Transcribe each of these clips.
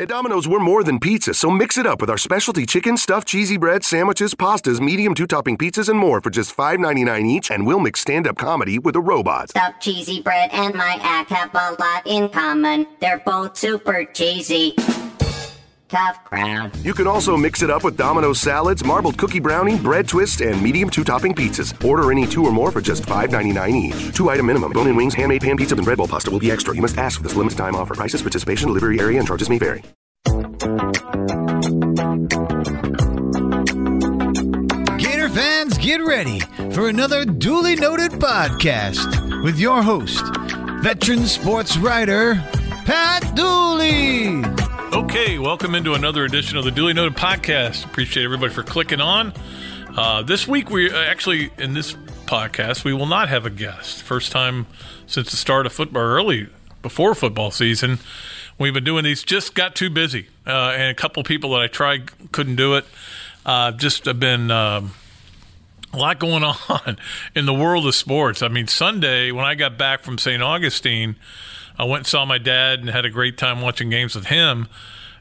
At Domino's, we're more than pizza, so mix it up with our specialty chicken, stuffed cheesy bread, sandwiches, pastas, medium two topping pizzas, and more for just $5.99 each, and we'll mix stand up comedy with a robot. Stuffed cheesy bread and my act have a lot in common. They're both super cheesy. Tough crowd. You can also mix it up with Domino's salads, marbled cookie brownie, bread twist, and medium two topping pizzas. Order any two or more for just $5.99 each. Two item minimum. Bone in wings, handmade pan pizza, and bread bowl pasta will be extra. You must ask for this limited time offer. Prices, participation, delivery area, and charges may vary. Gator fans, get ready for another Dooley Noted podcast with your host, veteran sports writer, Pat Dooley. Okay, welcome into another edition of the Dooley Noted Podcast. Appreciate everybody for clicking on. Uh, this week, we uh, actually, in this podcast, we will not have a guest. First time since the start of football, early before football season. We've been doing these, just got too busy. Uh, and a couple people that I tried couldn't do it. Uh, just have been. Um, a lot going on in the world of sports. I mean, Sunday when I got back from St. Augustine, I went and saw my dad and had a great time watching games with him.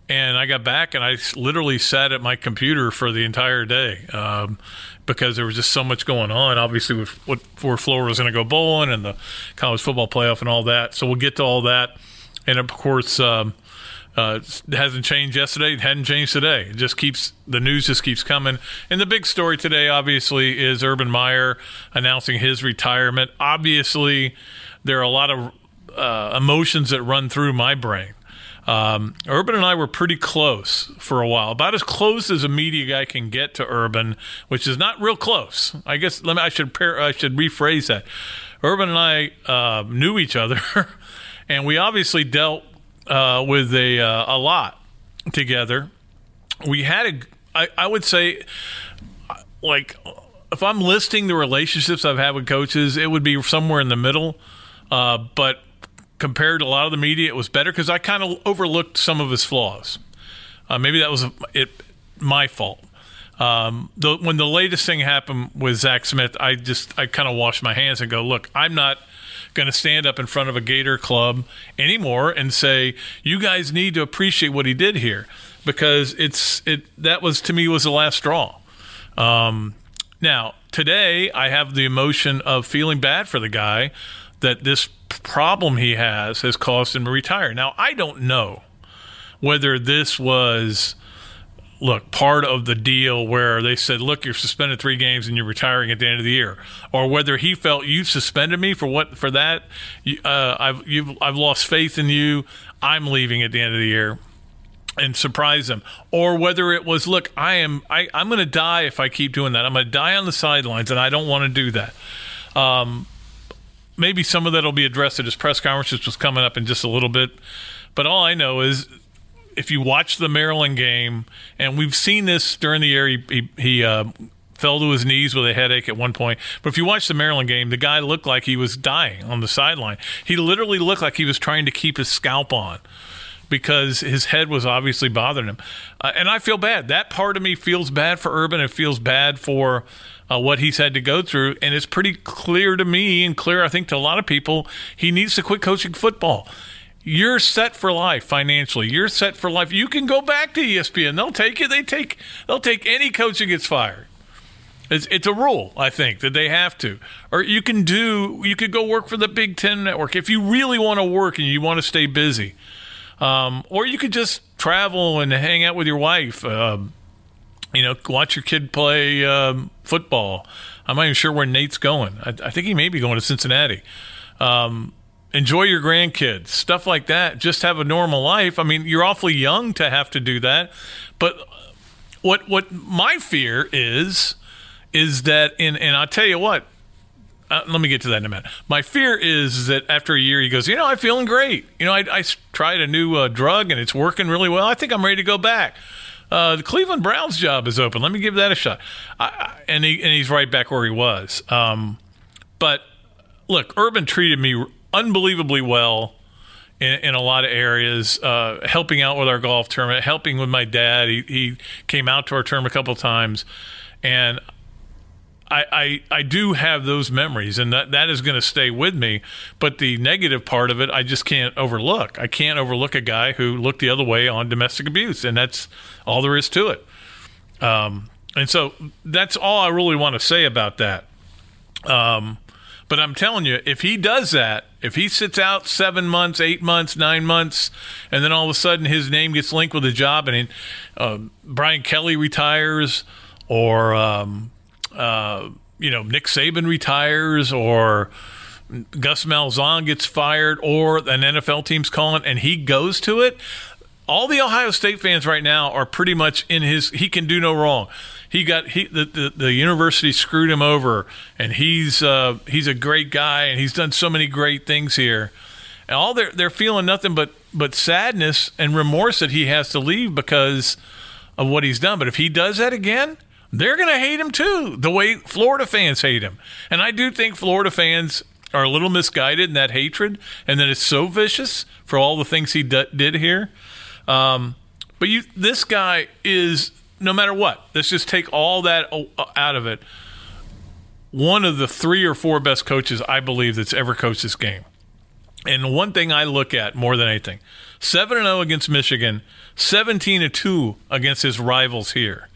And I got back and I literally sat at my computer for the entire day um, because there was just so much going on. Obviously, with what where Florida was going to go bowling and the college football playoff and all that. So we'll get to all that. And of course, um, uh, hasn't changed yesterday. It hadn't changed today. It just keeps the news just keeps coming. And the big story today, obviously, is Urban Meyer announcing his retirement. Obviously, there are a lot of uh, emotions that run through my brain. Um, Urban and I were pretty close for a while, about as close as a media guy can get to Urban, which is not real close. I guess let me, I should pair, I should rephrase that. Urban and I uh, knew each other, and we obviously dealt uh, with a uh, a lot together. We had a, I, I would say, like if I'm listing the relationships I've had with coaches, it would be somewhere in the middle. Uh, but compared to a lot of the media, it was better because I kind of overlooked some of his flaws. Uh, maybe that was it my fault. Um, the, when the latest thing happened with Zach Smith, I just I kind of washed my hands and go, look, I'm not going to stand up in front of a Gator club anymore and say you guys need to appreciate what he did here because it's it that was to me was the last straw. Um, now today I have the emotion of feeling bad for the guy that this problem he has has caused him to retire. Now, I don't know whether this was look part of the deal where they said, "Look, you're suspended three games and you're retiring at the end of the year," or whether he felt you suspended me for what for that. Uh, I've you've, I've lost faith in you. I'm leaving at the end of the year and surprise them or whether it was look i am I, i'm going to die if i keep doing that i'm going to die on the sidelines and i don't want to do that um, maybe some of that will be addressed at his press conference, which was coming up in just a little bit. But all I know is if you watch the Maryland game, and we've seen this during the year, he, he, he uh, fell to his knees with a headache at one point. But if you watch the Maryland game, the guy looked like he was dying on the sideline. He literally looked like he was trying to keep his scalp on because his head was obviously bothering him. Uh, and I feel bad. That part of me feels bad for Urban. It feels bad for uh, what he's had to go through. And it's pretty clear to me and clear, I think, to a lot of people, he needs to quit coaching football. You're set for life financially. You're set for life. You can go back to ESPN. They'll take you. They take. They'll take any coach who gets fired. It's, it's a rule, I think, that they have to. Or you can do. You could go work for the Big Ten Network if you really want to work and you want to stay busy. Um, or you could just travel and hang out with your wife. Um, you know, watch your kid play um, football. I'm not even sure where Nate's going. I, I think he may be going to Cincinnati. Um, enjoy your grandkids, stuff like that. Just have a normal life. I mean, you're awfully young to have to do that. But what what my fear is is that, and and I'll tell you what. Uh, let me get to that in a minute. My fear is that after a year, he goes, you know, I'm feeling great. You know, I, I tried a new uh, drug and it's working really well. I think I'm ready to go back. Uh, the Cleveland Browns job is open. Let me give that a shot. I, I, and he and he's right back where he was. Um, but look, Urban treated me unbelievably well in, in a lot of areas, uh, helping out with our golf tournament, helping with my dad. He, he came out to our tournament a couple times, and I, I, I do have those memories, and that, that is going to stay with me. But the negative part of it, I just can't overlook. I can't overlook a guy who looked the other way on domestic abuse, and that's all there is to it. Um, and so that's all I really want to say about that. Um, but I'm telling you, if he does that, if he sits out seven months, eight months, nine months, and then all of a sudden his name gets linked with a job, and uh, Brian Kelly retires, or um, uh, you know Nick Saban retires, or Gus Malzahn gets fired, or an NFL team's calling, and he goes to it. All the Ohio State fans right now are pretty much in his. He can do no wrong he got he the, the, the university screwed him over, and he's uh, he's a great guy, and he's done so many great things here. And all they're they're feeling nothing but but sadness and remorse that he has to leave because of what he's done. But if he does that again, they're going to hate him too, the way Florida fans hate him. And I do think Florida fans are a little misguided in that hatred, and that it's so vicious for all the things he d- did here. Um, but you, this guy is no matter what. Let's just take all that out of it. One of the three or four best coaches I believe that's ever coached this game. And one thing I look at more than anything 7 0 against Michigan, 17 2 against his rivals here.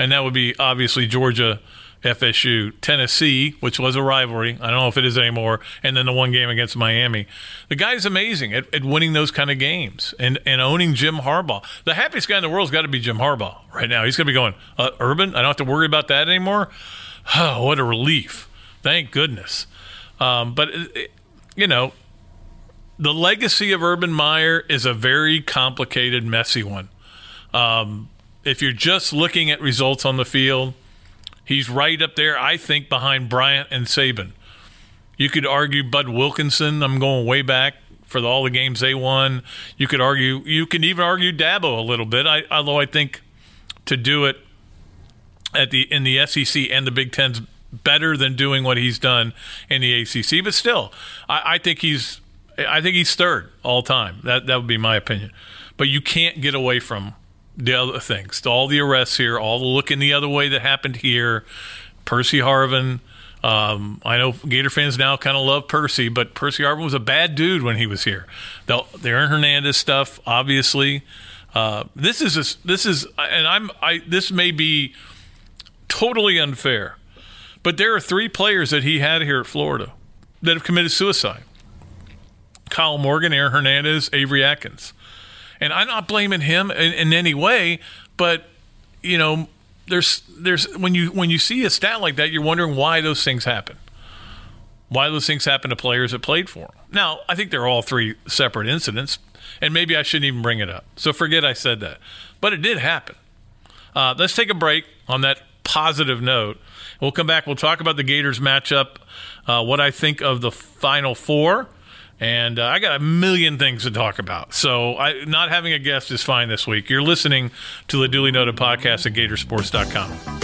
And that would be obviously Georgia, FSU, Tennessee, which was a rivalry. I don't know if it is anymore. And then the one game against Miami. The guy's amazing at, at winning those kind of games and, and owning Jim Harbaugh. The happiest guy in the world's got to be Jim Harbaugh right now. He's going to be going, uh, Urban, I don't have to worry about that anymore. Oh, what a relief. Thank goodness. Um, but, uh, you know, the legacy of Urban Meyer is a very complicated, messy one. Um, if you're just looking at results on the field, He's right up there, I think, behind Bryant and Saban. You could argue Bud Wilkinson. I'm going way back for all the games they won. You could argue, you can even argue Dabo a little bit. I, although I think to do it at the in the SEC and the Big Ten's better than doing what he's done in the ACC. But still, I, I think he's I think he's third all time. That that would be my opinion. But you can't get away from the other things, all the arrests here, all the looking the other way that happened here. Percy Harvin. Um, I know Gator fans now kind of love Percy, but Percy Harvin was a bad dude when he was here. The, the Aaron Hernandez stuff, obviously. Uh, this is a, this is, and I'm I this may be totally unfair, but there are three players that he had here at Florida that have committed suicide. Kyle Morgan, Aaron Hernandez, Avery Atkins. And I'm not blaming him in, in any way, but you know, there's there's when you when you see a stat like that, you're wondering why those things happen. Why those things happen to players that played for him. Now, I think they're all three separate incidents, and maybe I shouldn't even bring it up. So forget I said that. But it did happen. Uh, let's take a break on that positive note. We'll come back. We'll talk about the Gators matchup, uh, what I think of the Final Four, and uh, I got a million things to talk about. So, I, not having a guest is fine this week. You're listening to the Dooley Noted podcast at Gatorsports.com.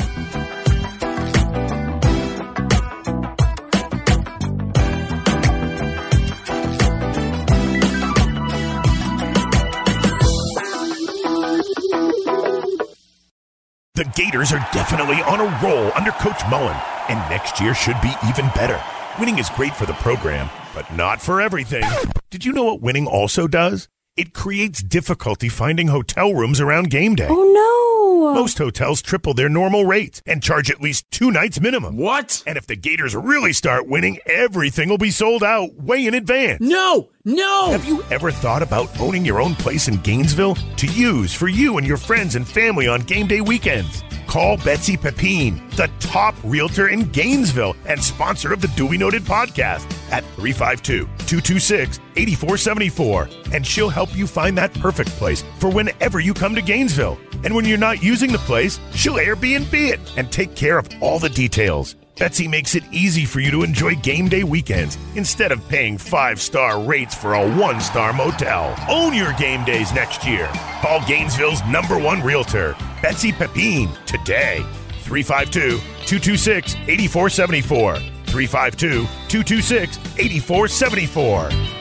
The Gators are definitely on a roll under Coach Mullen, and next year should be even better. Winning is great for the program, but not for everything. Did you know what winning also does? It creates difficulty finding hotel rooms around game day. Oh no! Most hotels triple their normal rates and charge at least two nights minimum. What? And if the Gators really start winning, everything will be sold out way in advance. No! No! Have you ever thought about owning your own place in Gainesville to use for you and your friends and family on game day weekends? Call Betsy Pepine, the top realtor in Gainesville and sponsor of the Dooley Noted podcast at 352 226 8474. And she'll help you find that perfect place for whenever you come to Gainesville. And when you're not using the place, she'll Airbnb it and take care of all the details. Betsy makes it easy for you to enjoy game day weekends instead of paying five star rates for a one star motel. Own your game days next year. Call Gainesville's number one realtor, Betsy Pepine, today. 352 226 8474. 352 226 8474.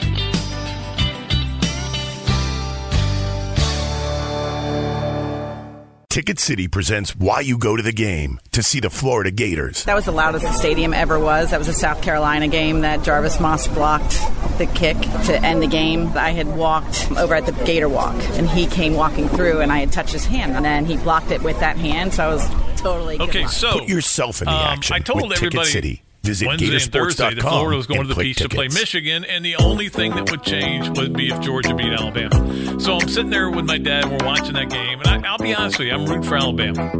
Ticket City presents Why You Go to the Game to see the Florida Gators. That was the loudest the stadium ever was. That was a South Carolina game that Jarvis Moss blocked the kick to end the game. I had walked over at the Gator Walk, and he came walking through, and I had touched his hand, and then he blocked it with that hand, so I was totally good Okay, luck. so Put yourself in the um, action I told with everybody Ticket City. Visit Wednesday and Thursday Florida was going to the Peach to play. Michigan, and the only thing that would change would be if Georgia beat Alabama. So I'm sitting there with my dad, we're watching that game, and I, I'll be honest with you, I'm rooting for Alabama.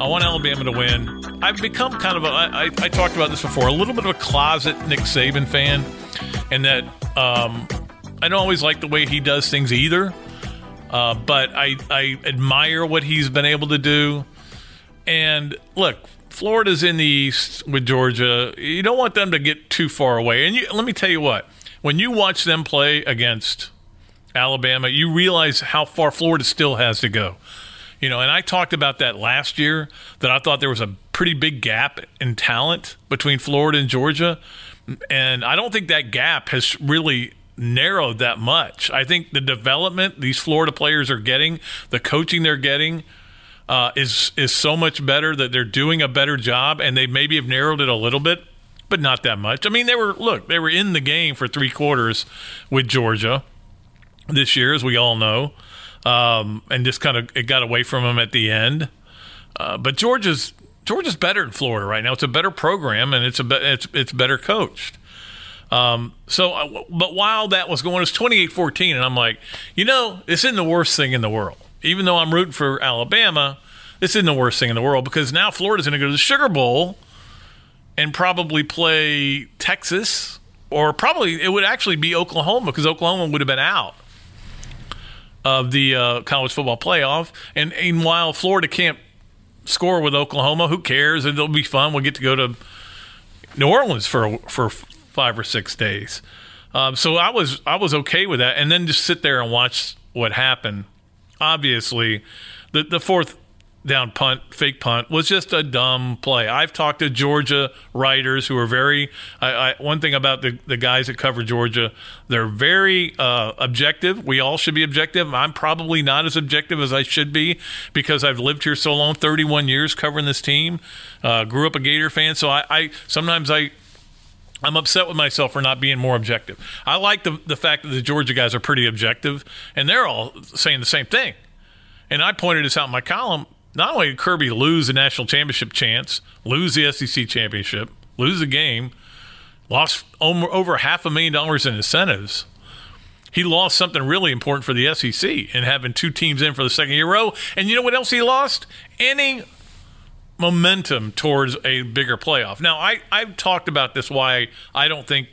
I want Alabama to win. I've become kind of a, I, I, I talked about this before, a little bit of a closet Nick Saban fan, and that um, I don't always like the way he does things either, uh, but I, I admire what he's been able to do. And look, Florida's in the East with Georgia. You don't want them to get too far away. And you, let me tell you what, when you watch them play against Alabama, you realize how far Florida still has to go. You know, and I talked about that last year that I thought there was a pretty big gap in talent between Florida and Georgia. And I don't think that gap has really narrowed that much. I think the development these Florida players are getting, the coaching they're getting, uh, is is so much better that they're doing a better job, and they maybe have narrowed it a little bit, but not that much. I mean, they were look, they were in the game for three quarters with Georgia this year, as we all know, um, and just kind of it got away from them at the end. Uh, but Georgia's Georgia's better in Florida right now. It's a better program, and it's a be- it's it's better coached. Um, so, uh, but while that was going, it's 28-14, and I'm like, you know, this isn't the worst thing in the world. Even though I'm rooting for Alabama, this isn't the worst thing in the world because now Florida's going to go to the Sugar Bowl and probably play Texas, or probably it would actually be Oklahoma because Oklahoma would have been out of the uh, college football playoff. And, while Florida can't score with Oklahoma, who cares? It'll be fun. We'll get to go to New Orleans for for five or six days. Um, so I was I was okay with that, and then just sit there and watch what happened. Obviously, the the fourth down punt, fake punt, was just a dumb play. I've talked to Georgia writers who are very. I, I, one thing about the the guys that cover Georgia, they're very uh, objective. We all should be objective. I'm probably not as objective as I should be because I've lived here so long, 31 years covering this team. Uh, grew up a Gator fan, so I, I sometimes I I'm upset with myself for not being more objective. I like the the fact that the Georgia guys are pretty objective, and they're all saying the same thing. And I pointed this out in my column. Not only did Kirby lose the national championship chance, lose the SEC championship, lose the game, lost over, half a million dollars in incentives. He lost something really important for the SEC and having two teams in for the second year row. And you know what else he lost? Any momentum towards a bigger playoff. Now, I, I've talked about this why I don't think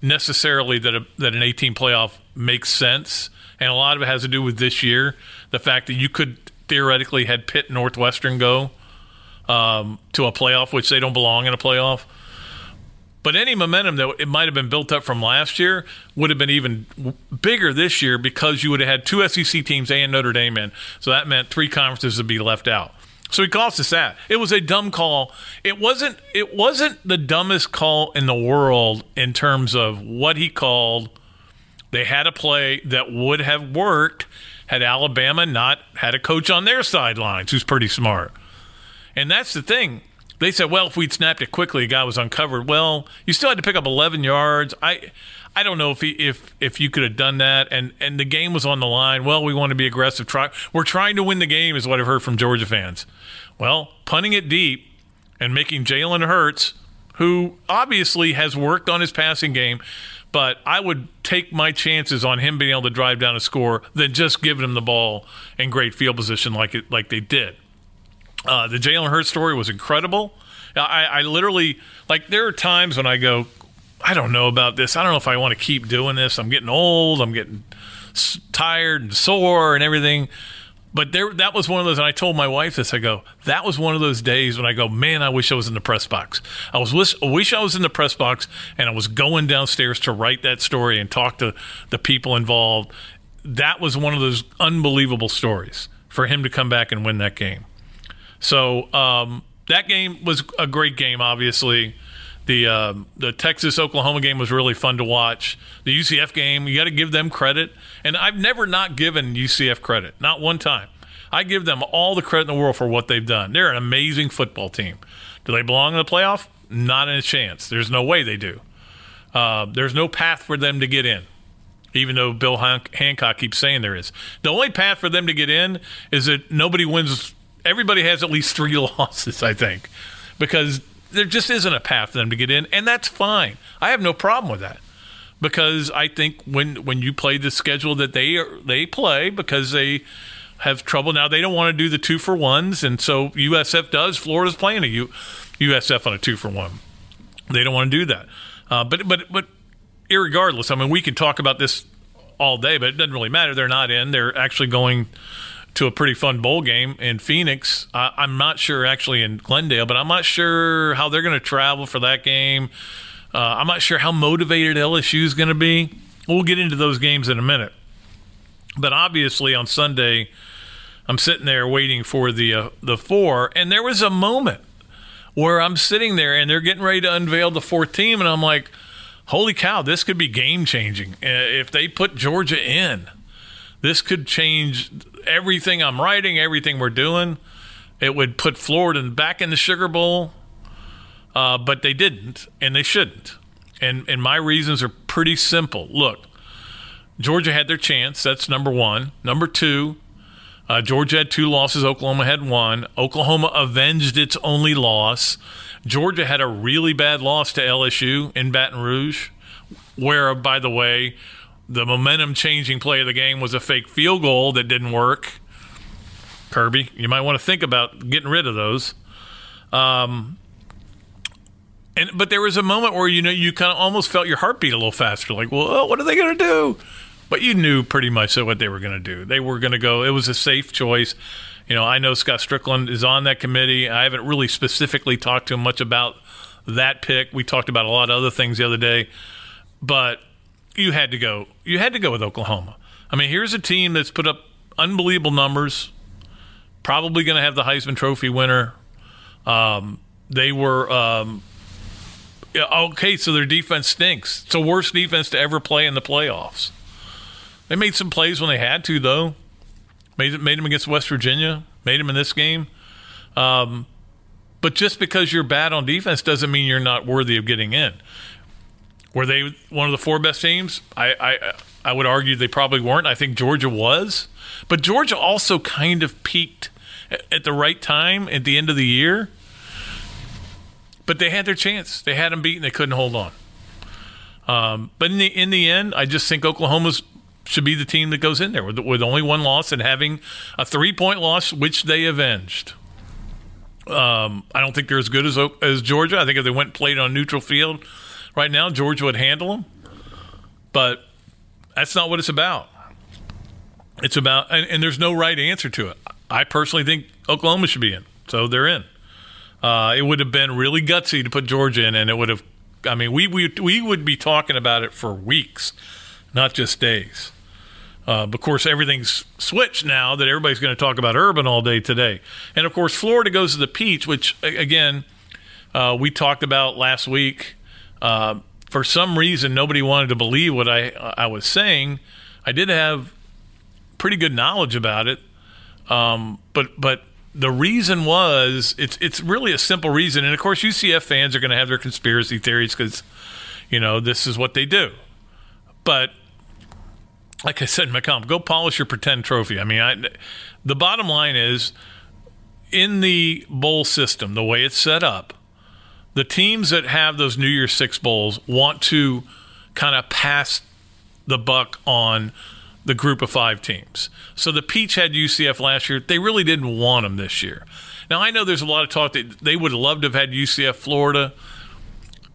necessarily that a, that an 18 playoff makes sense, and a lot of it has to do with this year. The fact that you could theoretically had Pitt Northwestern go um, to a playoff, which they don't belong in a playoff. But any momentum that it might have been built up from last year would have been even bigger this year because you would have had two SEC teams and Notre Dame in. So that meant three conferences would be left out. So he cost us that. It was a dumb call. It wasn't. It wasn't the dumbest call in the world in terms of what he called. They had a play that would have worked had Alabama not had a coach on their sidelines who's pretty smart. And that's the thing. They said, well, if we'd snapped it quickly, a guy was uncovered. Well, you still had to pick up 11 yards. I I don't know if he, if if you could have done that and and the game was on the line. Well, we want to be aggressive. Try we're trying to win the game is what I've heard from Georgia fans. Well, punting it deep and making Jalen Hurts, who obviously has worked on his passing game, but I would take my chances on him being able to drive down a score than just giving him the ball in great field position like it like they did. Uh, the Jalen Hurts story was incredible. I, I literally like there are times when I go, I don't know about this. I don't know if I want to keep doing this. I'm getting old. I'm getting tired and sore and everything. But there, that was one of those. And I told my wife this. I go, that was one of those days when I go, man, I wish I was in the press box. I was wish, I wish I was in the press box and I was going downstairs to write that story and talk to the people involved. That was one of those unbelievable stories for him to come back and win that game. So um, that game was a great game. Obviously, the uh, the Texas Oklahoma game was really fun to watch. The UCF game, you got to give them credit, and I've never not given UCF credit, not one time. I give them all the credit in the world for what they've done. They're an amazing football team. Do they belong in the playoff? Not in a chance. There's no way they do. Uh, there's no path for them to get in, even though Bill Han- Hancock keeps saying there is. The only path for them to get in is that nobody wins. Everybody has at least three losses, I think, because there just isn't a path for them to get in, and that's fine. I have no problem with that. Because I think when when you play the schedule that they are, they play because they have trouble. Now they don't want to do the two for ones and so USF does. Florida's playing a U, USF on a two for one. They don't want to do that. Uh, but but but irregardless I mean we can talk about this all day but it doesn't really matter. They're not in. They're actually going to a pretty fun bowl game in Phoenix. Uh, I'm not sure actually in Glendale, but I'm not sure how they're going to travel for that game. Uh, I'm not sure how motivated LSU is going to be. We'll get into those games in a minute. But obviously on Sunday, I'm sitting there waiting for the uh, the four, and there was a moment where I'm sitting there and they're getting ready to unveil the fourth team, and I'm like, "Holy cow, this could be game changing uh, if they put Georgia in. This could change everything I'm writing, everything we're doing. It would put Florida back in the Sugar Bowl." Uh, but they didn't, and they shouldn't. And and my reasons are pretty simple. Look, Georgia had their chance. That's number one. Number two, uh, Georgia had two losses. Oklahoma had one. Oklahoma avenged its only loss. Georgia had a really bad loss to LSU in Baton Rouge, where, by the way, the momentum changing play of the game was a fake field goal that didn't work. Kirby, you might want to think about getting rid of those. Um, and but there was a moment where you know you kind of almost felt your heartbeat a little faster, like, well, what are they going to do? But you knew pretty much what they were going to do. They were going to go. It was a safe choice. You know, I know Scott Stricklin is on that committee. I haven't really specifically talked to him much about that pick. We talked about a lot of other things the other day, but you had to go. You had to go with Oklahoma. I mean, here's a team that's put up unbelievable numbers. Probably going to have the Heisman Trophy winner. Um, they were um, okay, so their defense stinks. It's the worst defense to ever play in the playoffs. They made some plays when they had to, though. Made made them against West Virginia. Made them in this game. Um, but just because you're bad on defense doesn't mean you're not worthy of getting in. Were they one of the four best teams? I, I I would argue they probably weren't. I think Georgia was, but Georgia also kind of peaked at the right time at the end of the year but they had their chance. They had them beaten. They couldn't hold on. Um, but in the in the end, I just think Oklahoma's should be the team that goes in there with, with only one loss and having a three point loss, which they avenged. Um, I don't think they're as good as as Georgia. I think if they went and played on neutral field right now, Georgia would handle them. But that's not what it's about. It's about, and, and there's no right answer to it. I personally think Oklahoma should be in, so they're in. Uh, it would have been really gutsy to put Georgia in, and it would have. I mean, we we we would be talking about it for weeks, not just days. Uh, of course, everything's switched now that everybody's going to talk about Urban all day today, and of course, Florida goes to the Peach, which again uh, we talked about last week. Uh, for some reason, nobody wanted to believe what I I was saying. I did have pretty good knowledge about it, um, but but the reason was it's it's really a simple reason, and of course UCF fans are going to have their conspiracy theories because you know this is what they do. But like I said in my comment, go polish your pretend trophy. I mean, I, the bottom line is in the bowl system, the way it's set up, the teams that have those New Year's Six bowls want to kind of pass the buck on the group of five teams. So the Peach had UCF last year. They really didn't want them this year. Now I know there's a lot of talk that they would have loved to have had UCF Florida,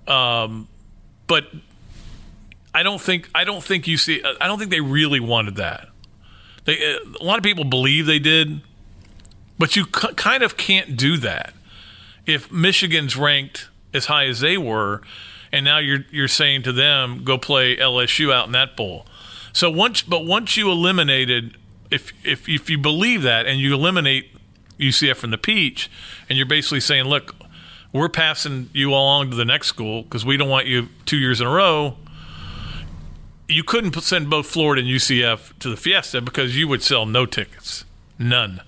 um, but I don't think I don't think UC I don't think they really wanted that. They a lot of people believe they did, but you c- kind of can't do that if Michigan's ranked as high as they were, and now you're you're saying to them go play LSU out in that bowl. So once, but once you eliminated, if if if you believe that and you eliminate UCF from the Peach, and you're basically saying, look, we're passing you along to the next school because we don't want you two years in a row. You couldn't send both Florida and UCF to the Fiesta because you would sell no tickets, none.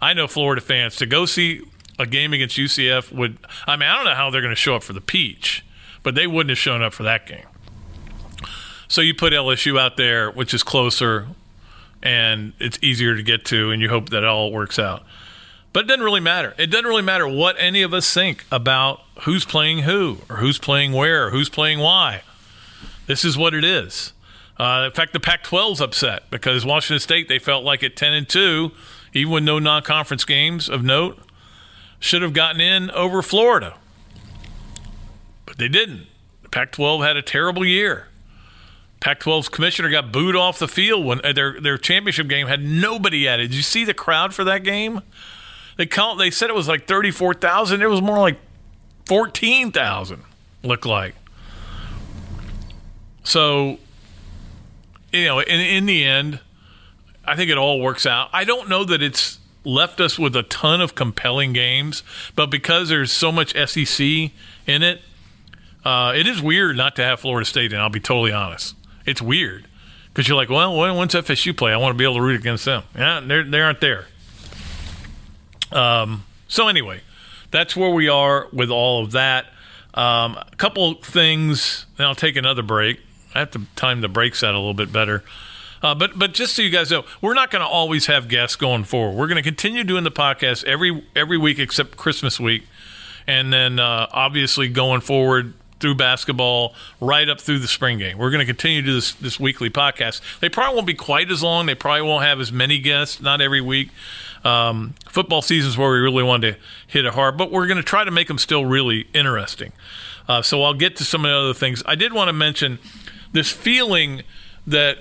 I know Florida fans to go see a game against UCF would. I mean, I don't know how they're going to show up for the Peach, but they wouldn't have shown up for that game. So you put LSU out there, which is closer and it's easier to get to, and you hope that it all works out. But it doesn't really matter. It doesn't really matter what any of us think about who's playing who, or who's playing where, or who's playing why. This is what it is. Uh, in fact, the Pac-12's upset because Washington State they felt like at ten and two, even with no non-conference games of note, should have gotten in over Florida, but they didn't. The Pac-12 had a terrible year. Pac-12's commissioner got booed off the field when uh, their their championship game had nobody at it. Did you see the crowd for that game? They count. They said it was like thirty four thousand. It was more like fourteen thousand. Looked like. So, you know, in in the end, I think it all works out. I don't know that it's left us with a ton of compelling games, but because there's so much SEC in it, uh, it is weird not to have Florida State. And I'll be totally honest, it's weird because you're like, well, when's FSU play? I want to be able to root against them. Yeah, they're they aren't there. Um, so anyway, that's where we are with all of that. Um, a couple things, and I'll take another break. I have to time the breaks out a little bit better. Uh, but but just so you guys know, we're not going to always have guests going forward. We're going to continue doing the podcast every every week except Christmas week, and then uh, obviously going forward through basketball right up through the spring game. We're going to continue to do this this weekly podcast. They probably won't be quite as long. They probably won't have as many guests, not every week. Um, football season is where we really want to hit it hard, but we're going to try to make them still really interesting. Uh, so I'll get to some of the other things. I did want to mention this feeling that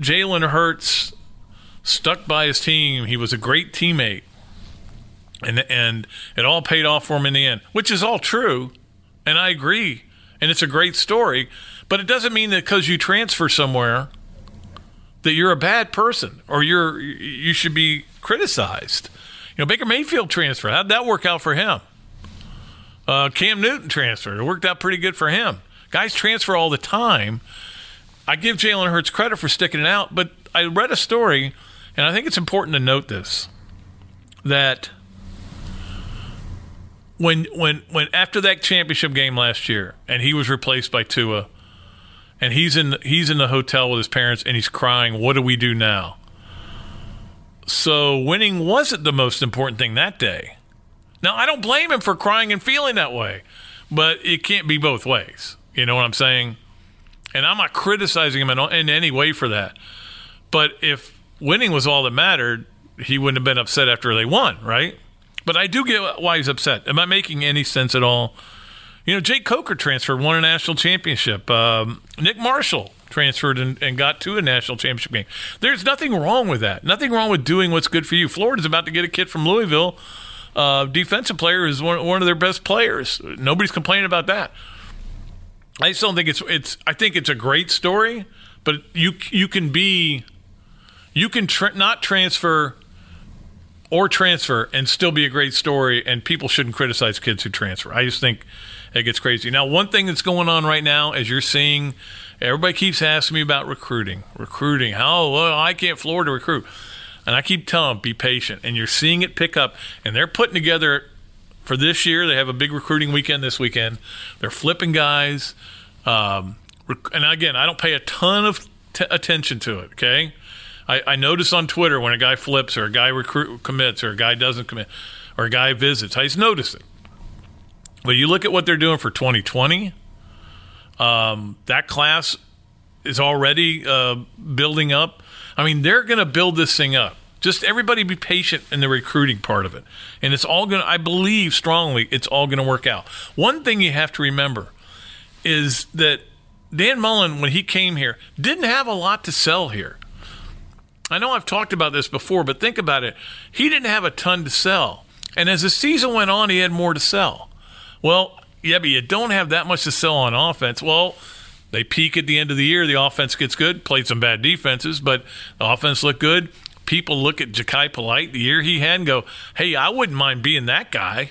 Jalen Hurts stuck by his team. He was a great teammate, and and it all paid off for him in the end, which is all true, and I agree, and it's a great story. But it doesn't mean that because you transfer somewhere that you're a bad person or you're you should be criticized. You know, Baker Mayfield transfer. How'd that work out for him? Uh, Cam Newton transferred. It worked out pretty good for him. Guys transfer all the time. I give Jalen Hurts credit for sticking it out, but I read a story, and I think it's important to note this that when when when after that championship game last year, and he was replaced by Tua, and he's in he's in the hotel with his parents, and he's crying. What do we do now? So winning wasn't the most important thing that day. Now I don't blame him for crying and feeling that way, but it can't be both ways. You know what I'm saying? And I'm not criticizing him in, in any way for that. But if winning was all that mattered, he wouldn't have been upset after they won, right? But I do get why he's upset. Am I making any sense at all? You know, Jake Coker transferred, won a national championship. Um, Nick Marshall transferred and, and, got to a national championship game. There's nothing wrong with that. Nothing wrong with doing what's good for you. Florida's about to get a kid from Louisville, uh, defensive player is one, one of their best players. Nobody's complaining about that. I just don't think it's it's. I think it's a great story, but you you can be, you can tra- not transfer or transfer and still be a great story, and people shouldn't criticize kids who transfer. I just think it gets crazy. Now, one thing that's going on right now, as you're seeing, everybody keeps asking me about recruiting. Recruiting. How well, I can't Florida recruit, and I keep telling them be patient, and you're seeing it pick up, and they're putting together for this year. They have a big recruiting weekend this weekend. They're flipping guys. Um, and again, I don't pay a ton of t- attention to it. Okay, I, I, notice on Twitter when a guy flips or a guy recruit commits or a guy doesn't commit or a guy visits. I just notice it. But you look at what they're doing for 2020. Um, that class is already uh, building up. I mean, they're going to build this thing up. Just everybody be patient in the recruiting part of it. And it's all going to, I believe strongly, it's all going to work out. One thing you have to remember is that Dan Mullen, when he came here, didn't have a lot to sell here. I know I've talked about this before, but think about it. He didn't have a ton to sell. And as the season went on, he had more to sell. Well, yeah, but you don't have that much to sell on offense. Well, they peak at the end of the year. The offense gets good, played some bad defenses, but the offense looked good. People look at Jachai Polite, the year he had, and go, hey, I wouldn't mind being that guy.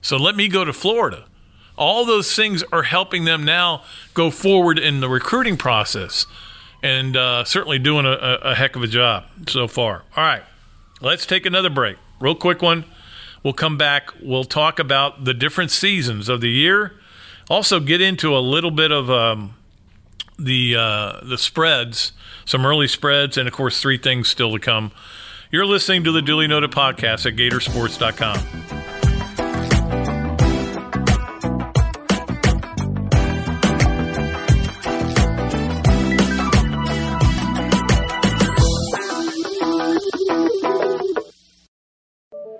So let me go to Florida all those things are helping them now go forward in the recruiting process and uh, certainly doing a, a, heck of a job so far. All right, let's take another break. real quick one. We'll come back. We'll talk about the different seasons of the year. Also, get into a little bit of um, the uh, the spreads, some early spreads, and of course, three things still to come. You're listening to the Dooley Noted podcast at Gatorsports.com.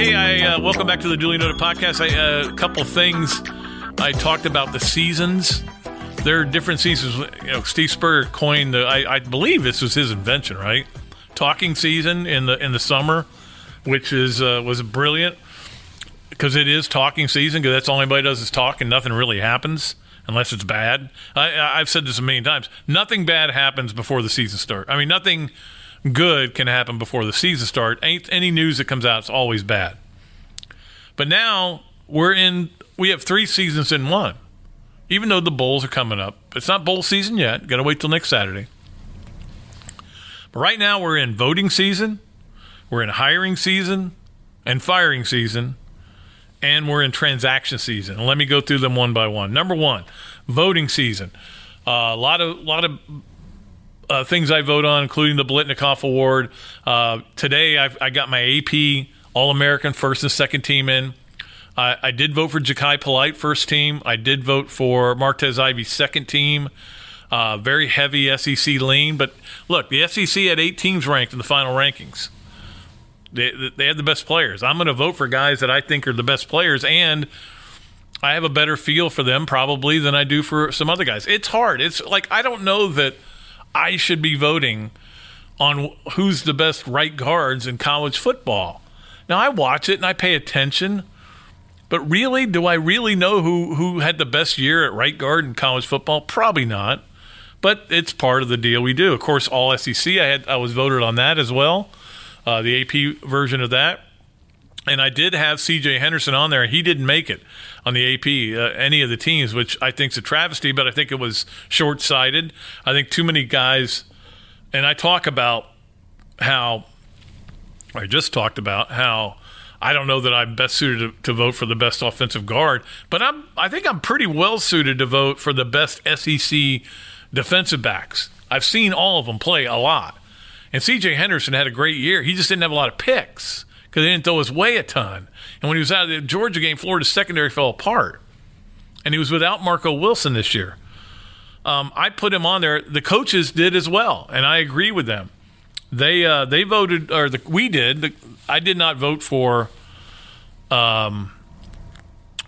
Okay, I uh, welcome back to the Dooley Noted podcast. Uh, a couple things I talked about the seasons. There are different seasons. You know, Steve Spurrier coined the. I, I believe this was his invention, right? Talking season in the in the summer, which is uh, was brilliant because it is talking season. Because that's all anybody does is talk, and nothing really happens unless it's bad. I, I've said this a million times. Nothing bad happens before the season starts. I mean, nothing good can happen before the season start. Ain't any news that comes out is always bad. But now we're in. We have three seasons in one. Even though the bowls are coming up, it's not bowl season yet. Got to wait till next Saturday. But right now we're in voting season, we're in hiring season, and firing season, and we're in transaction season. And let me go through them one by one. Number one, voting season. Uh, a lot of a lot of uh, things I vote on, including the Biletnikoff Award. Uh, today, I've, I got my AP All American first and second team in. I, I did vote for Jachai Polite first team. I did vote for Martez Ivey second team. Uh, very heavy SEC lean, but look, the SEC had eight teams ranked in the final rankings. They they had the best players. I'm going to vote for guys that I think are the best players, and I have a better feel for them probably than I do for some other guys. It's hard. It's like I don't know that I should be voting on who's the best right guards in college football. Now I watch it and I pay attention, but really, do I really know who who had the best year at right guard in college football? Probably not. But it's part of the deal we do. Of course, all SEC. I had I was voted on that as well, uh, the AP version of that. And I did have C.J. Henderson on there. He didn't make it on the AP, uh, any of the teams, which I think is a travesty. But I think it was short sighted. I think too many guys. And I talk about how I just talked about how I don't know that I'm best suited to, to, vote for the best offensive guard, but I'm I think I'm pretty well suited to vote for the best SEC defensive backs. I've seen all of them play a lot. And CJ Henderson had a great year. He just didn't have a lot of picks because he didn't throw his way a ton. And when he was out of the Georgia game, Florida's secondary fell apart. And he was without Marco Wilson this year. Um, I put him on there. The coaches did as well, and I agree with them. They uh, they voted, or the, we did. The, I did not vote for um,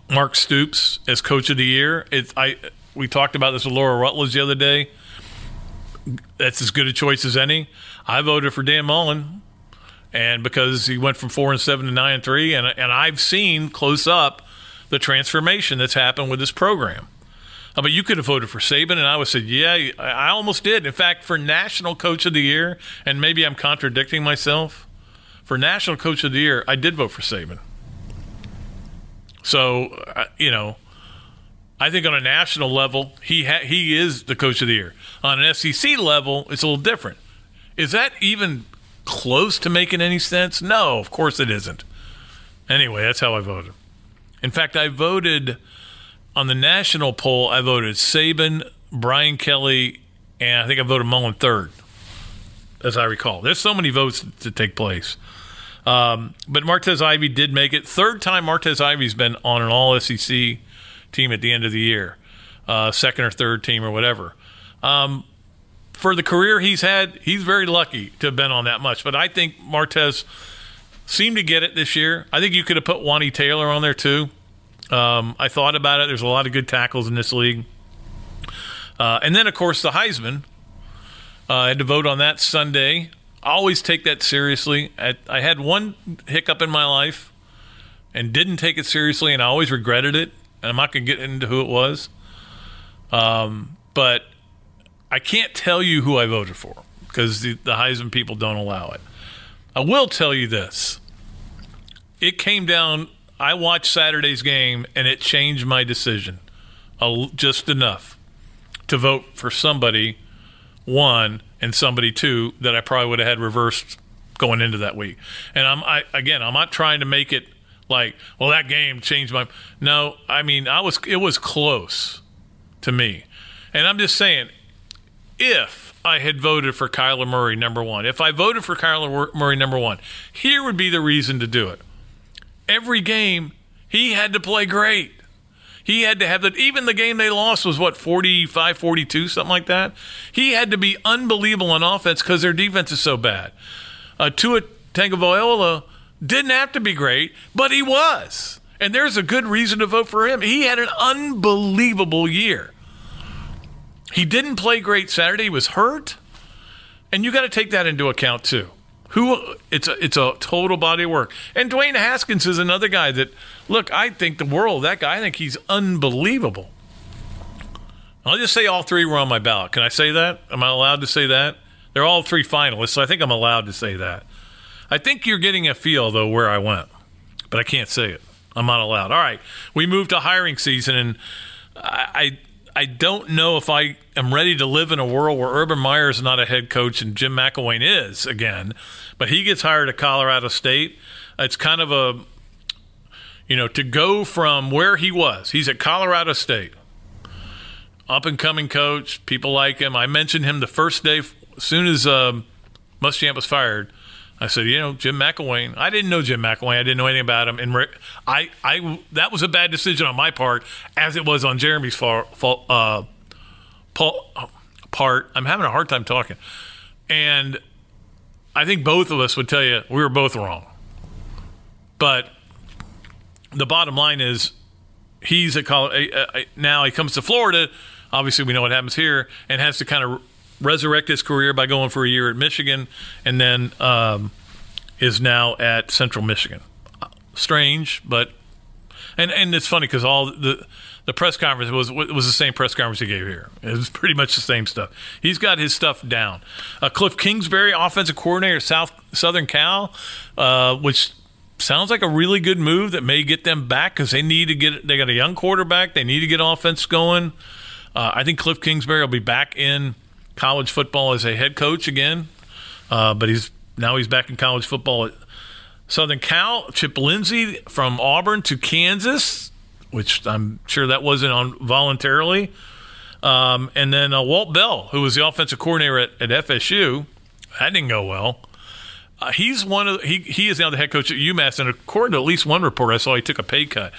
Mark Stoops as coach of the year. It's I we talked about this with Laura Rutledge the other day. That's as good a choice as any. I voted for Dan Mullen, and because he went from four and seven to nine and three, and and I've seen close up the transformation that's happened with this program. Uh, but you could have voted for Saban, and I would have said, yeah, I almost did. In fact, for National Coach of the Year, and maybe I'm contradicting myself, for National Coach of the Year, I did vote for Saban. So, uh, you know, I think on a national level, he ha- he is the Coach of the Year. On an SEC level, it's a little different. Is that even close to making any sense? No, of course it isn't. Anyway, that's how I voted. In fact, I voted on the national poll. I voted Saban, Brian Kelly, and I think I voted Mullen third, as I recall. There's so many votes to take place. Um, but Martez Ivey did make it. Third time Martez Ivey's been on an All SEC team at the end of the year, uh, second or third team or whatever. Um, for the career he's had, he's very lucky to have been on that much. But I think Martez seemed to get it this year. I think you could have put Wani Taylor on there too. Um, I thought about it. There's a lot of good tackles in this league. Uh, and then, of course, the Heisman. Uh, I had to vote on that Sunday. I always take that seriously. I, I had one hiccup in my life and didn't take it seriously, and I always regretted it. And I'm not going to get into who it was. Um, but I can't tell you who I voted for because the, the Heisman people don't allow it. I will tell you this. It came down, I watched Saturday's game, and it changed my decision just enough to vote for somebody, one, and somebody, two, that I probably would have had reversed going into that week. And I'm, I, again, I'm not trying to make it like, well, that game changed my. No, I mean, I was, it was close to me. And I'm just saying, if I had voted for Kyler Murray number one, if I voted for Kyler Murray number one, here would be the reason to do it. Every game, he had to play great. He had to have that. Even the game they lost was what, 45 42, something like that? He had to be unbelievable on offense because their defense is so bad. Uh, Tua Tagovailoa didn't have to be great, but he was. And there's a good reason to vote for him. He had an unbelievable year. He didn't play great Saturday. He was hurt, and you got to take that into account too. Who it's a it's a total body of work. And Dwayne Haskins is another guy that look. I think the world that guy. I think he's unbelievable. I'll just say all three were on my ballot. Can I say that? Am I allowed to say that? They're all three finalists, so I think I'm allowed to say that. I think you're getting a feel though where I went, but I can't say it. I'm not allowed. All right, we moved to hiring season, and I I don't know if I am ready to live in a world where Urban Meyer is not a head coach and Jim McElwain is again, but he gets hired at Colorado State. It's kind of a, you know, to go from where he was. He's at Colorado State, up and coming coach. People like him. I mentioned him the first day, as soon as um, Muschamp was fired. I said, you know, Jim McElwain. I didn't know Jim McElwain. I didn't know anything about him. And I, I, that was a bad decision on my part, as it was on Jeremy's fault, uh, part. I'm having a hard time talking, and I think both of us would tell you we were both wrong. But the bottom line is, he's a college now. He comes to Florida. Obviously, we know what happens here, and has to kind of resurrect his career by going for a year at Michigan, and then um, is now at Central Michigan. Strange, but and and it's funny because all the the press conference was was the same press conference he gave here. It was pretty much the same stuff. He's got his stuff down. Uh, Cliff Kingsbury, offensive coordinator, South Southern Cal, uh, which sounds like a really good move that may get them back because they need to get. They got a young quarterback. They need to get offense going. Uh, I think Cliff Kingsbury will be back in college football as a head coach again, uh, but he's now he's back in college football at Southern Cal. Chip Lindsey from Auburn to Kansas, which I'm sure that wasn't on voluntarily. Um, and then uh, Walt Bell, who was the offensive coordinator at, at FSU, that didn't go well. Uh, he's one of he he is now the head coach at UMass, and according to at least one report I saw, he took a pay cut,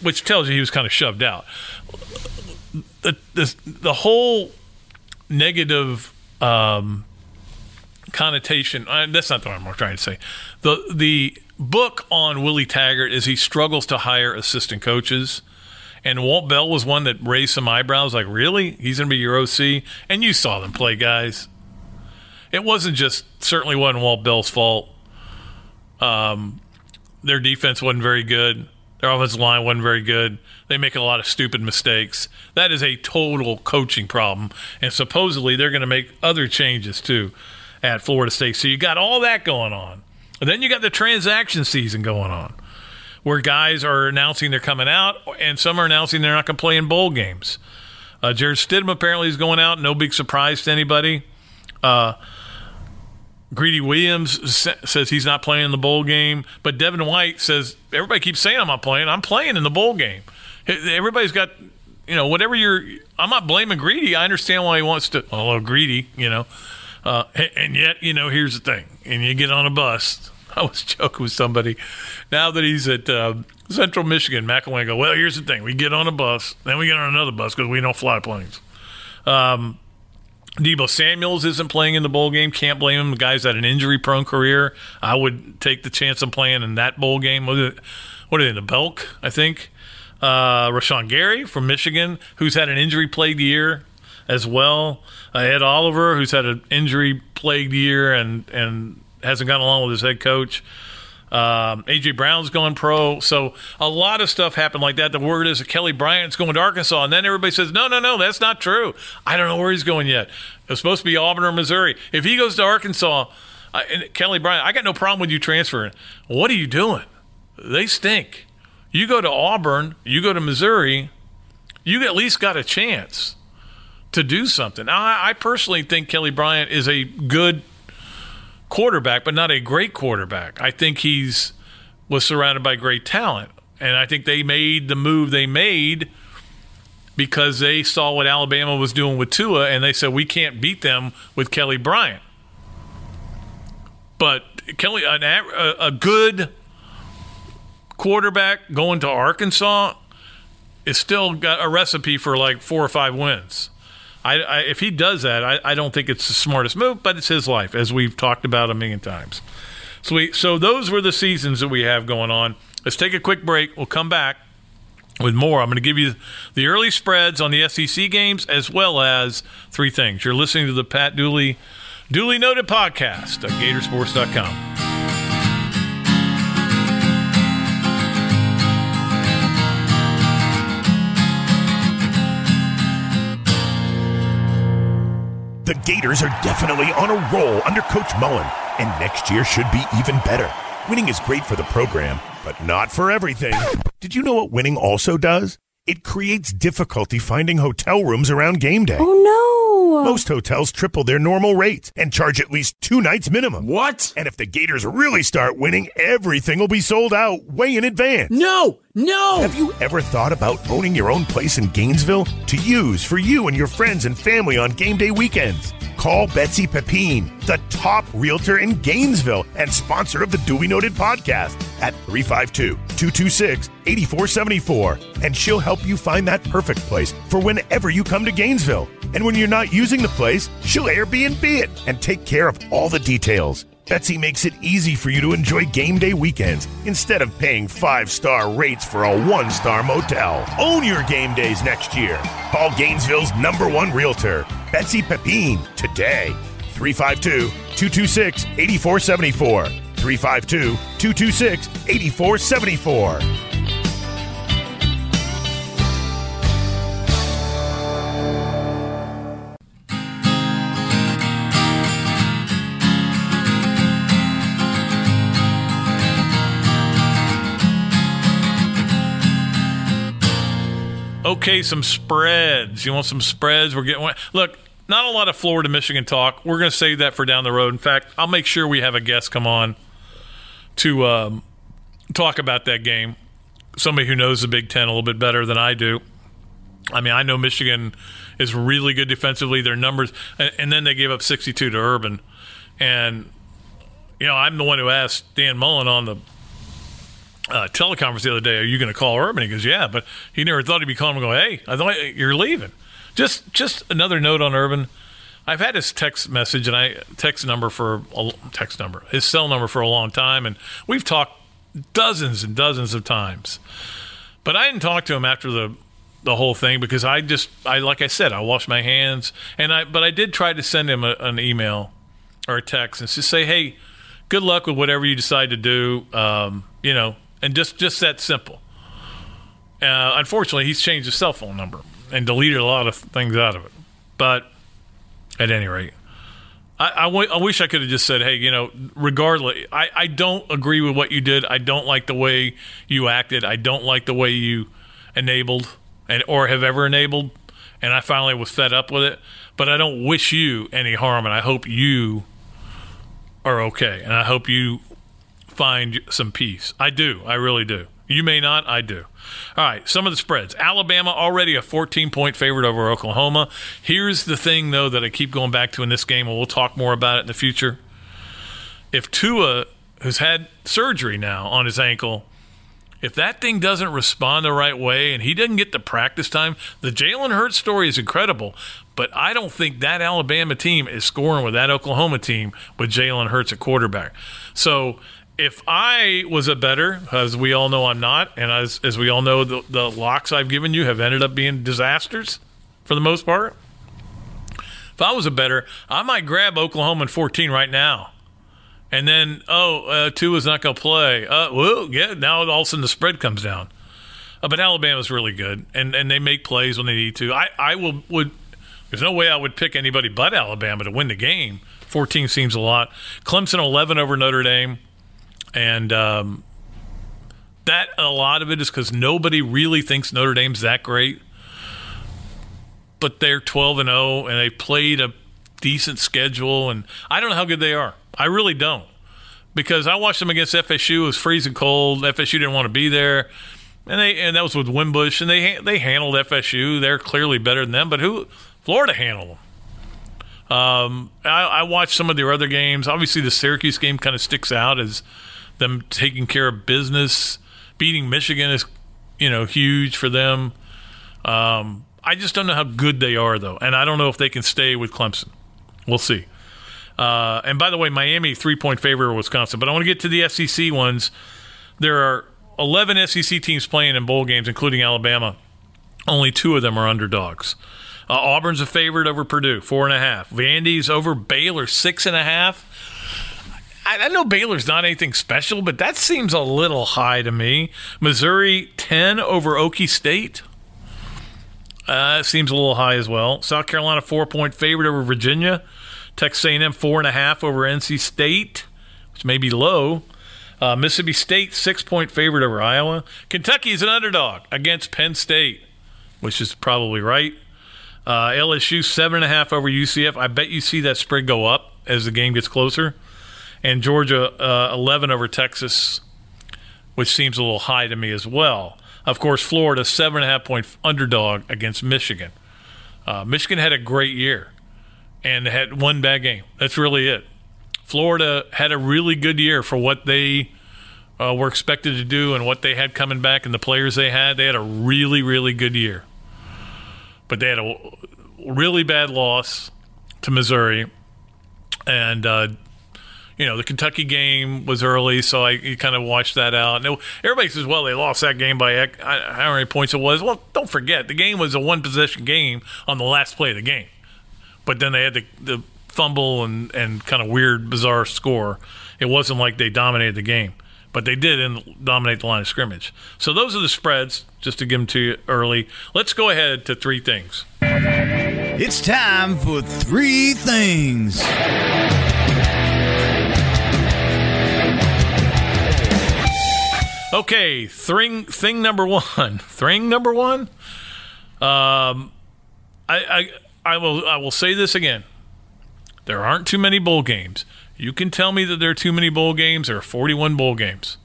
which tells you he was kind of shoved out. The the, the whole negative um, connotation. Uh, that's not what I'm trying to say. The the book on Willie Taggart is he struggles to hire assistant coaches. And Walt Bell was one that raised some eyebrows, like, really? He's going to be your OC? And you saw them play, guys. It wasn't just, certainly wasn't Walt Bell's fault. Um, their defense wasn't very good. Their offensive line wasn't very good. They make a lot of stupid mistakes. That is a total coaching problem. And supposedly they're going to make other changes too at Florida State. So you got all that going on. And then you got the transaction season going on where guys are announcing they're coming out and some are announcing they're not going to play in bowl games. Uh, Jarrett Stidham apparently is going out. No big surprise to anybody. Uh, Greedy Williams says he's not playing in the bowl game, but Devin White says everybody keeps saying I'm not playing. I'm playing in the bowl game. Everybody's got, you know, whatever you're. I'm not blaming Greedy. I understand why he wants to. Although Greedy, you know, uh, and yet, you know, here's the thing. And you get on a bus. I was joking with somebody. Now that he's at uh, Central Michigan, McElwain go, well, here's the thing. We get on a bus, then we get on another bus because we don't fly planes. Um, Deebo Samuels isn't playing in the bowl game. Can't blame him. The guy's had an injury prone career. I would take the chance of playing in that bowl game. What are, they, they, the Belk, I think? Uh, Rashan Gary from Michigan, who's had an injury plagued year. as well. Uh, Ed Oliver, who's had an injury plagued year and and hasn't gone along with his head coach. Um, AJ Brown's going pro, so a lot of stuff happened like that. The word is that Kelly Bryant's going to Arkansas, and then everybody says, "No, no, no, that's not true." I don't know where he's going yet. It's supposed to be Auburn or Missouri. If he goes to Arkansas, and Kelly Bryant, I got no problem with you transferring. What are you doing? They stink. You go to Auburn, you go to Missouri, you at least got a chance to do something. Now, I, I personally think Kelly Bryant is a good quarterback, but not a great quarterback. I think he's was surrounded by great talent, and I think they made the move they made because they saw what Alabama was doing with Tua, and they said we can't beat them with Kelly Bryant. But Kelly, an, a, a good quarterback going to Arkansas is still got a recipe for like four or five wins. I, I, if he does that, I, I, don't think it's the smartest move, but it's his life, as we've talked about a million times. So, we, so those were the seasons that we have going on. Let's take a quick break. We'll come back with more. I'm going to give you the early spreads on the SEC games as well as three things. You're listening to the Pat Dooley Dooley Noted podcast at Gatorsports.com. Gators are definitely on a roll under Coach Mullen, and next year should be even better. Winning is great for the program, but not for everything. Did you know what winning also does? It creates difficulty finding hotel rooms around game day. Oh no! Most hotels triple their normal rates and charge at least two nights minimum. What? And if the Gators really start winning, everything will be sold out way in advance. No! No! Have you ever thought about owning your own place in Gainesville to use for you and your friends and family on game day weekends? Call Betsy Pepine, the top realtor in Gainesville and sponsor of the Dooley Noted podcast at 352 226 8474. And she'll help you find that perfect place for whenever you come to Gainesville. And when you're not using the place, she'll Airbnb it and take care of all the details. Betsy makes it easy for you to enjoy game day weekends instead of paying five star rates for a one star motel. Own your game days next year. Call Gainesville's number one realtor, Betsy Pepine, today. 352 226 8474. 352 226 8474. Okay, some spreads. You want some spreads? We're getting look. Not a lot of Florida Michigan talk. We're going to save that for down the road. In fact, I'll make sure we have a guest come on to um, talk about that game. Somebody who knows the Big Ten a little bit better than I do. I mean, I know Michigan is really good defensively. Their numbers, and, and then they gave up 62 to Urban. And you know, I'm the one who asked Dan Mullen on the uh, teleconference the other day, "Are you going to call Urban?" He goes, "Yeah," but he never thought he'd be calling him. Going, "Hey, I thought you're leaving." Just, just another note on Urban. I've had his text message and I text number for a text number, his cell number for a long time, and we've talked dozens and dozens of times. But I didn't talk to him after the the whole thing because I just, I like I said, I washed my hands, and I, but I did try to send him a, an email or a text and just say, "Hey, good luck with whatever you decide to do." Um, you know, and just just that simple. Uh, unfortunately, he's changed his cell phone number and deleted a lot of things out of it. But at any rate, I, I, w- I wish I could have just said, hey, you know, regardless, I, I don't agree with what you did. I don't like the way you acted. I don't like the way you enabled and or have ever enabled. And I finally was fed up with it. But I don't wish you any harm, and I hope you are okay, and I hope you find some peace. I do. I really do. You may not. I do. All right. Some of the spreads. Alabama already a 14 point favorite over Oklahoma. Here's the thing, though, that I keep going back to in this game, and we'll talk more about it in the future. If Tua, who's had surgery now on his ankle, if that thing doesn't respond the right way and he doesn't get the practice time, the Jalen Hurts story is incredible. But I don't think that Alabama team is scoring with that Oklahoma team with Jalen Hurts at quarterback. So if I was a better, as we all know I'm not, and as, as we all know, the, the locks I've given you have ended up being disasters for the most part. If I was a better, I might grab Oklahoma in 14 right now. And then, oh, uh, Tua's not going to play. Uh, well, yeah, now all of a sudden the spread comes down. Uh, but Alabama's really good, and, and they make plays when they need to. I, I will would. There's no way I would pick anybody but Alabama to win the game. 14 seems a lot. Clemson 11 over Notre Dame, and um, that a lot of it is because nobody really thinks Notre Dame's that great. But they're 12 and 0, and they played a decent schedule, and I don't know how good they are. I really don't because I watched them against FSU. It was freezing cold. FSU didn't want to be there, and they and that was with Wimbush, and they they handled FSU. They're clearly better than them, but who Florida handled them. Um, I, I, watched some of their other games. Obviously, the Syracuse game kind of sticks out as them taking care of business. Beating Michigan is, you know, huge for them. Um, I just don't know how good they are, though, and I don't know if they can stay with Clemson. We'll see. Uh, and by the way, Miami three point favorite of Wisconsin. But I want to get to the SEC ones. There are 11 SEC teams playing in bowl games, including Alabama. Only two of them are underdogs. Uh, Auburn's a favorite over Purdue, four and a half. Vandy's over Baylor, six and a half. I, know Baylor's not anything special, but that seems a little high to me. Missouri, 10 over Okie State. Uh, seems a little high as well. South Carolina, four point favorite over Virginia. Texas A&M four and a half over NC State, which may be low. Uh, Mississippi State six point favorite over Iowa. Kentucky is an underdog against Penn State, which is probably right. Uh, LSU seven and a half over UCF. I bet you see that spread go up as the game gets closer. And Georgia uh, eleven over Texas, which seems a little high to me as well. Of course, Florida seven and a half point underdog against Michigan. Uh, Michigan had a great year and had one bad game. That's really it. Florida had a really good year for what they uh, were expected to do and what they had coming back and the players they had. They had a really, really good year. But they had a really bad loss to Missouri. And, uh, you know, the Kentucky game was early, so I kind of watched that out. And everybody says, well, they lost that game by how many points it was. Well, don't forget, the game was a one possession game on the last play of the game but then they had the, the fumble and, and kind of weird, bizarre score. It wasn't like they dominated the game, but they did in, dominate the line of scrimmage. So those are the spreads, just to give them to you early. Let's go ahead to three things. It's time for three things. Okay, thing thing number one. Thing number one. Um, I, I I will I will say this again. There aren't too many bowl games. You can tell me that there are too many bowl games. There are 41 bowl games.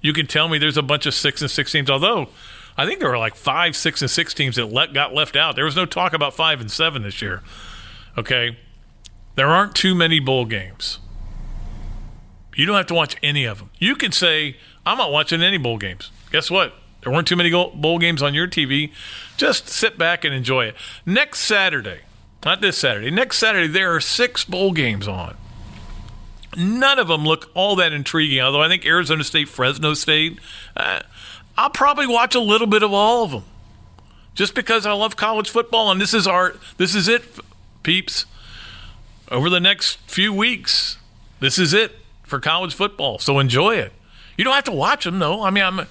You can tell me there's a bunch of six and six teams. Although I think there were like five, six and six teams that let, got left out. There was no talk about five and seven this year. Okay, there aren't too many bowl games. You don't have to watch any of them. You can say I'm not watching any bowl games. Guess what? There weren't too many bowl games on your TV. Just sit back and enjoy it. Next Saturday, not this Saturday. Next Saturday, there are six bowl games on. None of them look all that intriguing, although I think Arizona State, Fresno State, uh, I'll probably watch a little bit of all of them. Just because I love college football, and this is our, this is it, peeps. Over the next few weeks, this is it for college football. So enjoy it. You don't have to watch them, though. I mean, I'm,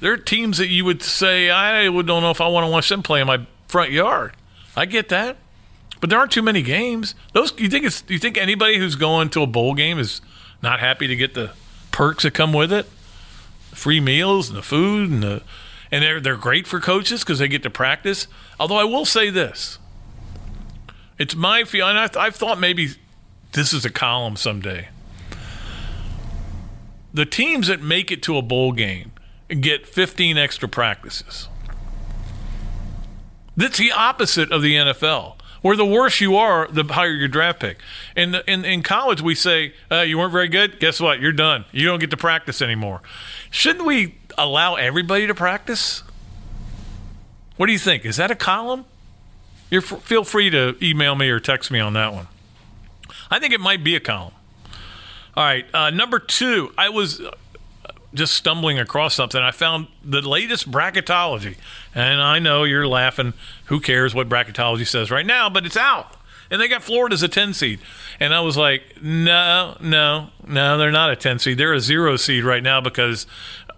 there are teams that you would say I would don't know if I want to watch them play in my front yard. I get that. But there aren't too many games. Those you think it's you think anybody who's going to a bowl game is not happy to get the perks that come with it, free meals and the food and the and they're they're great for coaches because they get to practice. Although I will say this, it's my feeling. I've, I've thought maybe this is a column someday. The teams that make it to a bowl game get 15 extra practices. That's the opposite of the NFL where the worse you are, the higher your draft pick. In in, in college, we say uh, you weren't very good. Guess what? You're done. You don't get to practice anymore. Shouldn't we allow everybody to practice? What do you think? Is that a column? You feel free to email me or text me on that one. I think it might be a column. All right, uh, number two. I was just stumbling across something. I found the latest bracketology, and I know you're laughing. Who cares what bracketology says right now? But it's out. and they got Florida as a 10 seed. And I was like, no, no, no, they're not a 10 seed. They're a zero seed right now because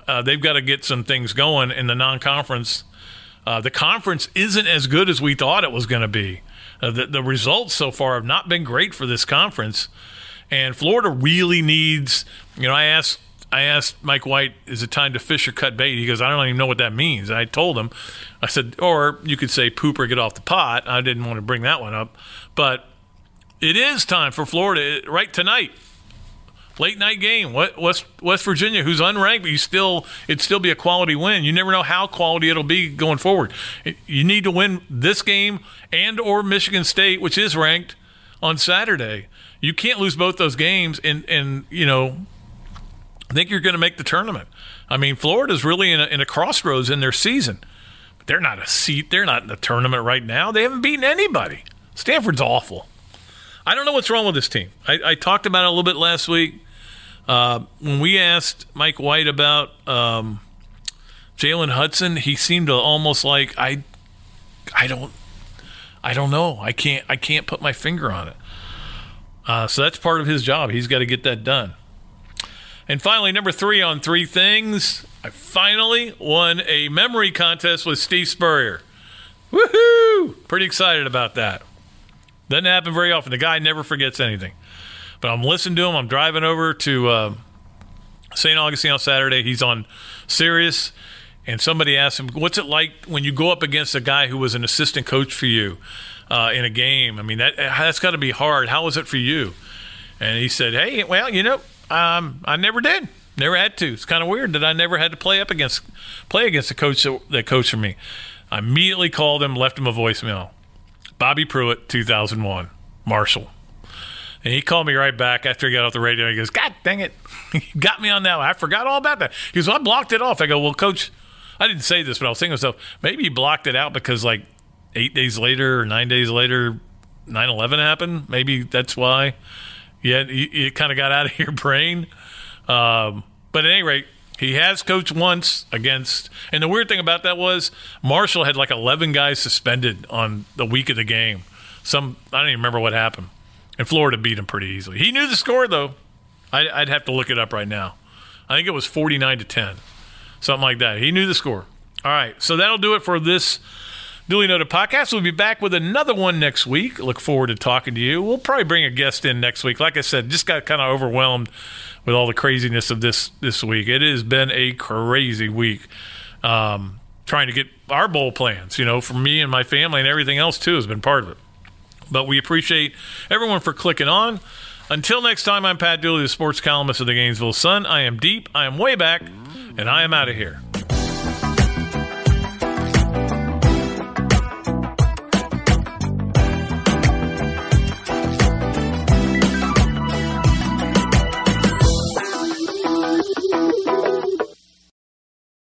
uh, they've got to get some things going in the non conference. Uh, the conference isn't as good as we thought it was going to be. Uh, the, the results so far have not been great for this conference. And Florida really needs, you know, I asked I asked Mike White, is it time to fish or cut bait? He goes, I don't even know what that means. And I told him, I said, or you could say poop or get off the pot. I didn't want to bring that one up. But it is time for Florida right tonight. Late night game. West West Virginia, who's unranked, but you still it'd still be a quality win. You never know how quality it'll be going forward. You need to win this game and or Michigan State, which is ranked on Saturday. You can't lose both those games and and you know I think you're going to make the tournament. I mean, Florida's really in a, in a crossroads in their season. But they're not a seat. They're not in the tournament right now. They haven't beaten anybody. Stanford's awful. I don't know what's wrong with this team. I, I talked about it a little bit last week uh, when we asked Mike White about um, Jalen Hudson. He seemed to almost like I, I don't, I don't know. I can't. I can't put my finger on it. Uh, so that's part of his job. He's got to get that done. And finally, number three on three things, I finally won a memory contest with Steve Spurrier. Woohoo! Pretty excited about that. Doesn't happen very often. The guy never forgets anything. But I'm listening to him. I'm driving over to uh, St. Augustine on Saturday. He's on Sirius, and somebody asked him, "What's it like when you go up against a guy who was an assistant coach for you uh, in a game? I mean, that that's got to be hard. How was it for you?" And he said, "Hey, well, you know, um, I never did. Never had to. It's kind of weird that I never had to play up against play against the coach that, that coached for me. I immediately called him, left him a voicemail. Bobby Pruett, 2001, Marshall. And he called me right back after he got off the radio. He goes, God dang it. he got me on that one. I forgot all about that. He goes, well, I blocked it off. I go, well, coach, I didn't say this, but I was thinking to myself, maybe he blocked it out because like eight days later or nine days later, 9 11 happened. Maybe that's why. Yeah, it kind of got out of your brain. Um, but at any rate, he has coached once against. And the weird thing about that was Marshall had like 11 guys suspended on the week of the game. Some I don't even remember what happened. And Florida beat him pretty easily. He knew the score though. I, I'd have to look it up right now. I think it was 49 to 10, something like that. He knew the score. All right, so that'll do it for this Dooley Noted podcast. We'll be back with another one next week. Look forward to talking to you. We'll probably bring a guest in next week. Like I said, just got kind of overwhelmed with all the craziness of this this week. It has been a crazy week. Um, trying to get our bowl plans, you know, for me and my family and everything else too has been part of it. But we appreciate everyone for clicking on. Until next time, I'm Pat Dooley, the sports columnist of the Gainesville Sun. I am deep, I am way back, and I am out of here.